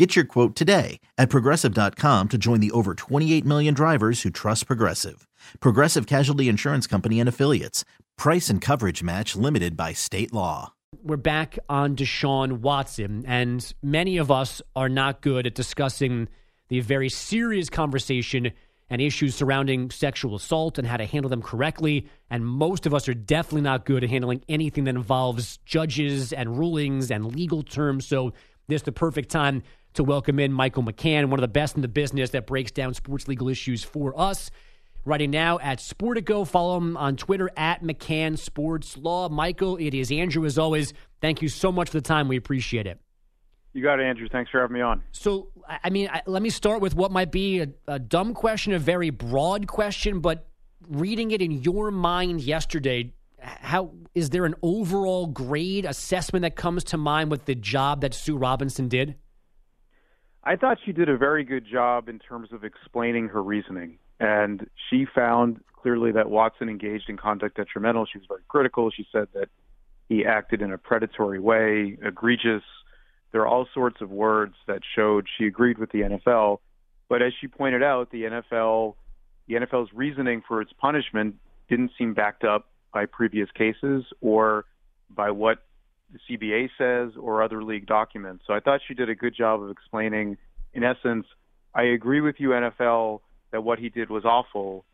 Get your quote today at progressive.com to join the over 28 million drivers who trust Progressive. Progressive Casualty Insurance Company and Affiliates. Price and coverage match limited by state law. We're back on Deshaun Watson, and many of us are not good at discussing the very serious conversation and issues surrounding sexual assault and how to handle them correctly. And most of us are definitely not good at handling anything that involves judges and rulings and legal terms. So, this is the perfect time to welcome in Michael McCann, one of the best in the business that breaks down sports legal issues for us. Writing now at Sportico. Follow him on Twitter at McCann Sports Law. Michael, it is Andrew as always. Thank you so much for the time. We appreciate it. You got it, Andrew. Thanks for having me on. So, I mean, I, let me start with what might be a, a dumb question, a very broad question, but reading it in your mind yesterday, how is there an overall grade assessment that comes to mind with the job that Sue Robinson did? I thought she did a very good job in terms of explaining her reasoning. And she found clearly that Watson engaged in conduct detrimental. She was very critical. She said that he acted in a predatory way, egregious. There are all sorts of words that showed she agreed with the NFL. But as she pointed out, the NFL, the NFL's reasoning for its punishment didn't seem backed up by previous cases or by what the CBA says or other league documents. So I thought she did a good job of explaining, in essence, I agree with you, NFL, that what he did was awful,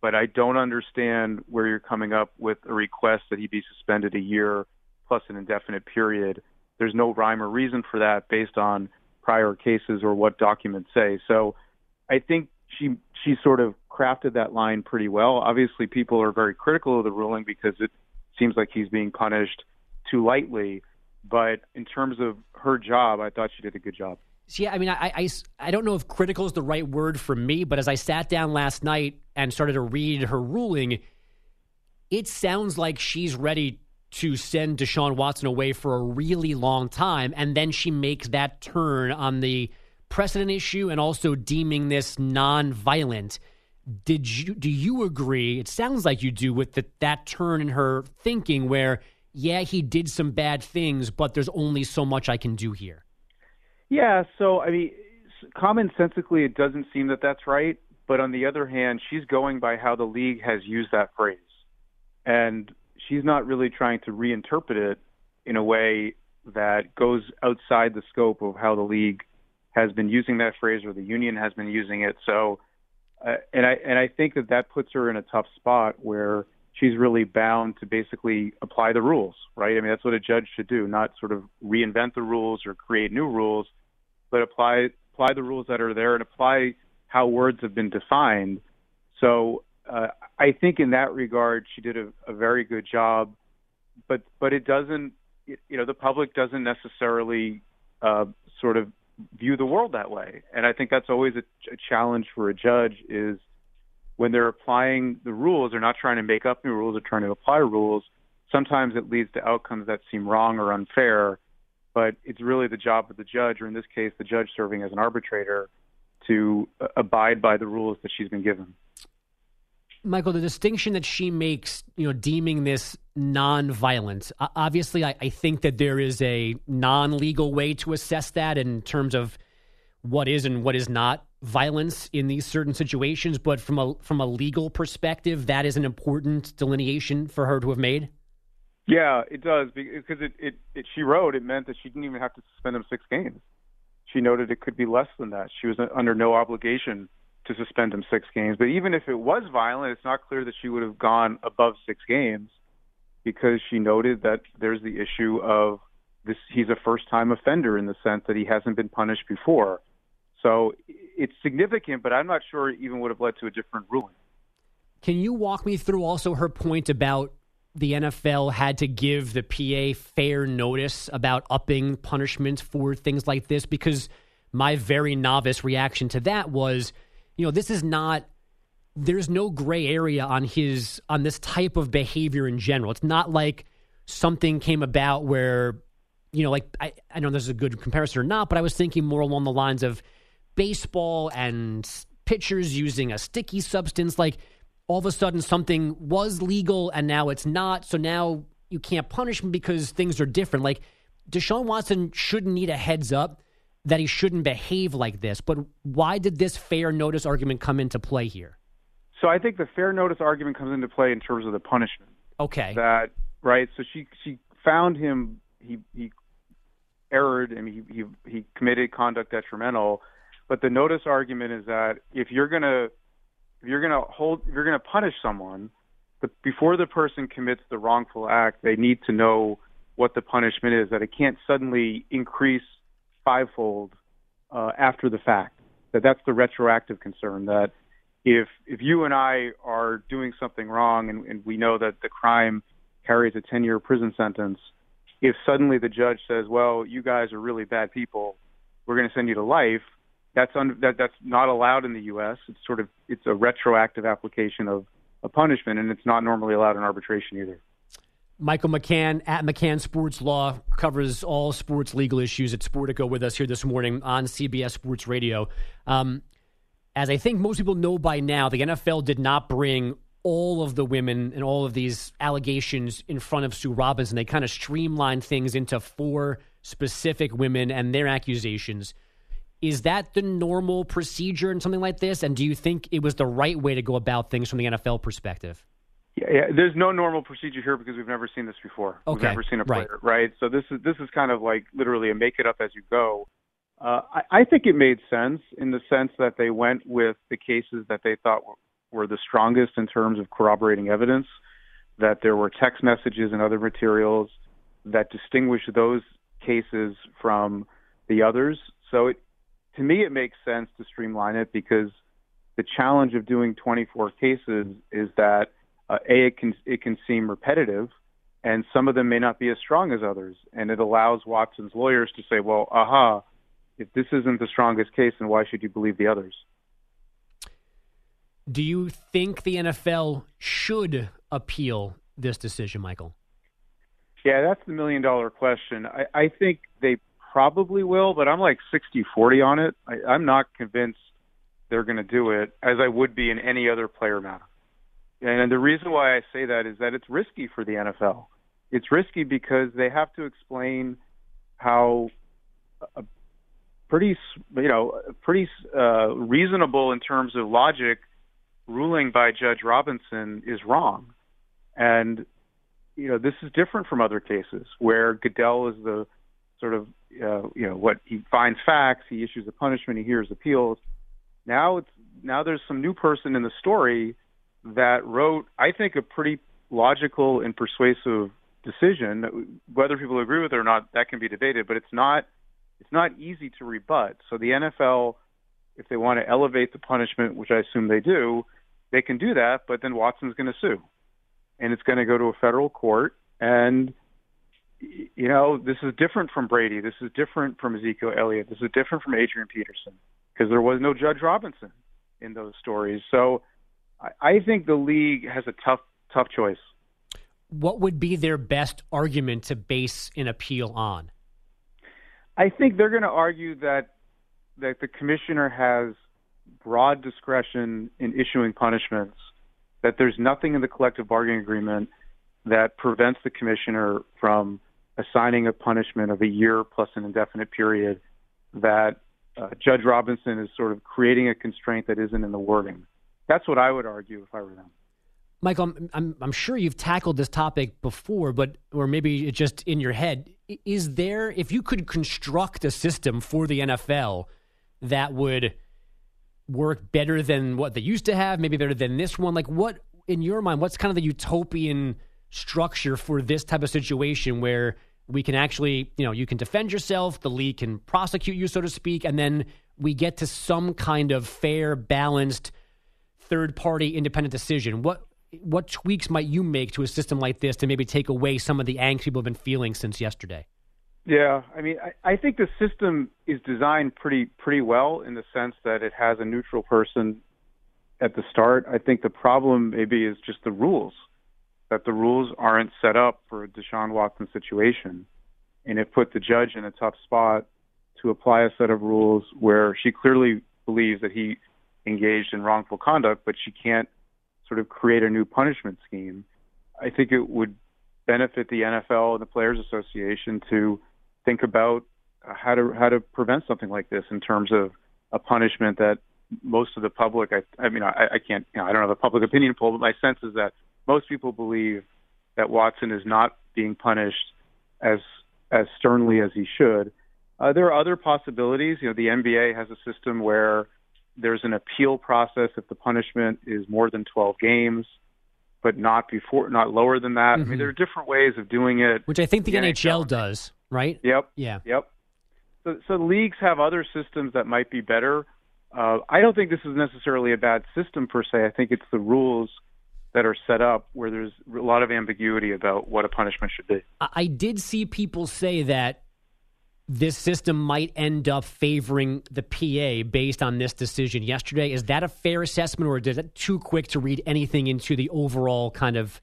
but I don't understand where you're coming up with a request that he be suspended a year plus an indefinite period. There's no rhyme or reason for that based on prior cases or what documents say. So I think she she sort of crafted that line pretty well. Obviously, people are very critical of the ruling because it seems like he's being punished too lightly. But in terms of her job, I thought she did a good job. See, I mean, I, I, I don't know if critical is the right word for me, but as I sat down last night and started to read her ruling, it sounds like she's ready to send Deshaun Watson away for a really long time. And then she makes that turn on the precedent issue and also deeming this non-violent. Did you do you agree? It sounds like you do with the, that turn in her thinking where yeah, he did some bad things, but there's only so much I can do here. Yeah, so I mean, commonsensically, it doesn't seem that that's right. But on the other hand, she's going by how the league has used that phrase, and she's not really trying to reinterpret it in a way that goes outside the scope of how the league has been using that phrase or the union has been using it. So, uh, and I and I think that that puts her in a tough spot where she's really bound to basically apply the rules, right? I mean, that's what a judge should do, not sort of reinvent the rules or create new rules, but apply apply the rules that are there and apply how words have been defined. So uh, I think in that regard, she did a, a very good job. But but it doesn't, you know, the public doesn't necessarily uh, sort of view the world that way, and I think that's always a, a challenge for a judge is when they're applying the rules, they're not trying to make up new rules, they're trying to apply rules. Sometimes it leads to outcomes that seem wrong or unfair, but it's really the job of the judge, or in this case, the judge serving as an arbitrator, to uh, abide by the rules that she's been given. Michael, the distinction that she makes, you know, deeming this non-violent. Obviously, I, I think that there is a non-legal way to assess that in terms of what is and what is not violence in these certain situations, but from a from a legal perspective, that is an important delineation for her to have made. Yeah, it does because it, it, it she wrote it meant that she didn't even have to suspend him six games. She noted it could be less than that. She was under no obligation to suspend him six games. But even if it was violent, it's not clear that she would have gone above six games. because she noted that there's the issue of this he's a first time offender in the sense that he hasn't been punished before. So it's significant, but I'm not sure it even would have led to a different ruling. Can you walk me through also her point about the NFL had to give the PA fair notice about upping punishments for things like this? Because my very novice reaction to that was, you know, this is not there's no gray area on his on this type of behavior in general. It's not like something came about where, you know, like I, I know this is a good comparison or not, but I was thinking more along the lines of baseball and pitchers using a sticky substance. Like all of a sudden something was legal and now it's not. So now you can't punish him because things are different. Like Deshaun Watson shouldn't need a heads up that he shouldn't behave like this. But why did this fair notice argument come into play here? So I think the fair notice argument comes into play in terms of the punishment. Okay. That right. So she she found him he he erred and he he he committed conduct detrimental. But the notice argument is that if you're gonna if you're gonna hold if you're gonna punish someone, before the person commits the wrongful act, they need to know what the punishment is. That it can't suddenly increase fivefold uh, after the fact. That that's the retroactive concern. That if if you and I are doing something wrong and, and we know that the crime carries a 10 year prison sentence, if suddenly the judge says, "Well, you guys are really bad people, we're going to send you to life," that's un, that that's not allowed in the U.S. It's sort of it's a retroactive application of a punishment, and it's not normally allowed in arbitration either. Michael McCann at McCann Sports Law covers all sports legal issues at Sportico with us here this morning on CBS Sports Radio. Um, as I think most people know by now, the NFL did not bring all of the women and all of these allegations in front of Sue Robinson. They kind of streamlined things into four specific women and their accusations. Is that the normal procedure in something like this? And do you think it was the right way to go about things from the NFL perspective? Yeah, yeah. there's no normal procedure here because we've never seen this before. Okay. We've never seen a player, right. right? So this is this is kind of like literally a make it up as you go. Uh, I, I think it made sense in the sense that they went with the cases that they thought were, were the strongest in terms of corroborating evidence, that there were text messages and other materials that distinguish those cases from the others. So it, to me, it makes sense to streamline it because the challenge of doing 24 cases is that uh, a it can it can seem repetitive, and some of them may not be as strong as others, and it allows Watson's lawyers to say, well, aha, if this isn't the strongest case, then why should you believe the others? Do you think the NFL should appeal this decision, Michael? Yeah, that's the million dollar question. I, I think they probably will, but I'm like 60 40 on it. I, I'm not convinced they're going to do it as I would be in any other player matter. And the reason why I say that is that it's risky for the NFL. It's risky because they have to explain how a pretty, you know, pretty uh, reasonable in terms of logic ruling by Judge Robinson is wrong. And you know, this is different from other cases where Goodell is the sort of uh, you know what he finds facts, he issues a punishment, he hears appeals. Now it's now there's some new person in the story that wrote, I think, a pretty logical and persuasive decision. Whether people agree with it or not, that can be debated, but it's not it's not easy to rebut. So the NFL, if they want to elevate the punishment, which I assume they do, they can do that. But then Watson's going to sue, and it's going to go to a federal court. And you know, this is different from Brady. This is different from Ezekiel Elliott. This is different from Adrian Peterson because there was no Judge Robinson in those stories. So I think the league has a tough, tough choice. What would be their best argument to base an appeal on? I think they're going to argue that that the commissioner has broad discretion in issuing punishments. That there's nothing in the collective bargaining agreement that prevents the commissioner from assigning a punishment of a year plus an indefinite period. That uh, Judge Robinson is sort of creating a constraint that isn't in the wording. That's what I would argue if I were them. Michael, I'm, I'm, I'm sure you've tackled this topic before, but or maybe it's just in your head. Is there, if you could construct a system for the NFL that would work better than what they used to have, maybe better than this one, like what in your mind, what's kind of the utopian structure for this type of situation where we can actually, you know, you can defend yourself, the league can prosecute you, so to speak, and then we get to some kind of fair, balanced, third party independent decision. What what tweaks might you make to a system like this to maybe take away some of the angst people have been feeling since yesterday? Yeah, I mean, I, I think the system is designed pretty pretty well in the sense that it has a neutral person at the start. I think the problem maybe is just the rules that the rules aren't set up for a Deshaun Watson situation, and it put the judge in a tough spot to apply a set of rules where she clearly believes that he engaged in wrongful conduct, but she can't sort of create a new punishment scheme. I think it would benefit the NFL and the Players Association to think about how to how to prevent something like this in terms of a punishment that most of the public I I mean I, I can't you know, I don't have a public opinion poll but my sense is that most people believe that Watson is not being punished as as sternly as he should. Uh, there are other possibilities. You know, the NBA has a system where there's an appeal process if the punishment is more than 12 games, but not before, not lower than that. Mm-hmm. I mean, mm-hmm. there are different ways of doing it. Which I think the, the NHL, NHL does, right? Yep. Yeah. Yep. So, so leagues have other systems that might be better. Uh, I don't think this is necessarily a bad system per se. I think it's the rules that are set up where there's a lot of ambiguity about what a punishment should be. I did see people say that this system might end up favoring the PA based on this decision yesterday. Is that a fair assessment, or is it too quick to read anything into the overall kind of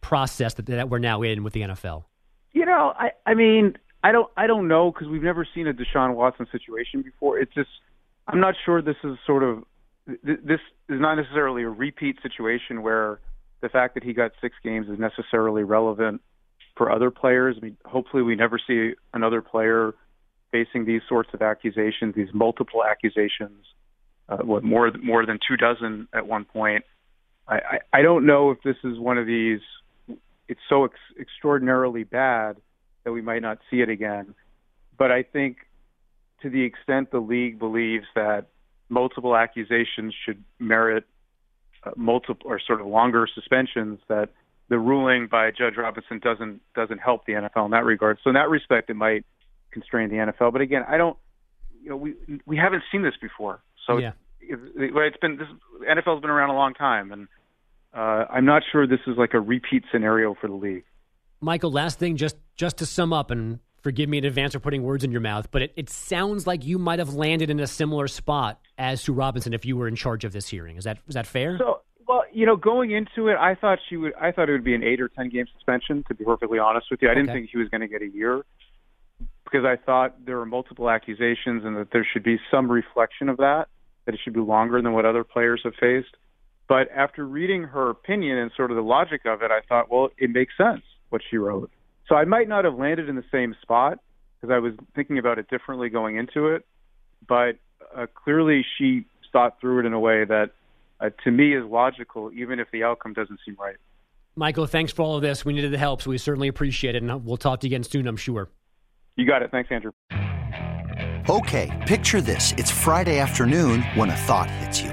process that, that we're now in with the NFL? You know, I, I mean, I don't, I don't know because we've never seen a Deshaun Watson situation before. It's just, I'm not sure this is sort of this is not necessarily a repeat situation where the fact that he got six games is necessarily relevant for other players. I mean, hopefully, we never see another player facing these sorts of accusations, these multiple accusations. Uh, what more more than two dozen at one point. I, I, I don't know if this is one of these. It's so ex- extraordinarily bad that we might not see it again. But I think, to the extent the league believes that multiple accusations should merit uh, multiple or sort of longer suspensions that the ruling by Judge Robinson doesn't doesn't help the NFL in that regard. So in that respect, it might constrain the NFL. But again, I don't. You know, we we haven't seen this before. So yeah. it, it, it's been this NFL's been around a long time, and uh, I'm not sure this is like a repeat scenario for the league. Michael, last thing, just just to sum up, and forgive me in advance for putting words in your mouth, but it, it sounds like you might have landed in a similar spot as Sue Robinson if you were in charge of this hearing. Is that is that fair? So, well, you know, going into it, I thought she would. I thought it would be an eight or ten game suspension. To be perfectly honest with you, I didn't think she was going to get a year because I thought there were multiple accusations and that there should be some reflection of that. That it should be longer than what other players have faced. But after reading her opinion and sort of the logic of it, I thought, well, it makes sense what she wrote. So I might not have landed in the same spot because I was thinking about it differently going into it. But uh, clearly, she thought through it in a way that, uh, to me, is logical, even if the outcome doesn't seem right. Michael, thanks for all of this. We needed the help, so we certainly appreciate it, and we'll talk to you again soon, I'm sure. You got it. Thanks, Andrew. Okay, picture this. It's Friday afternoon when a thought hits you.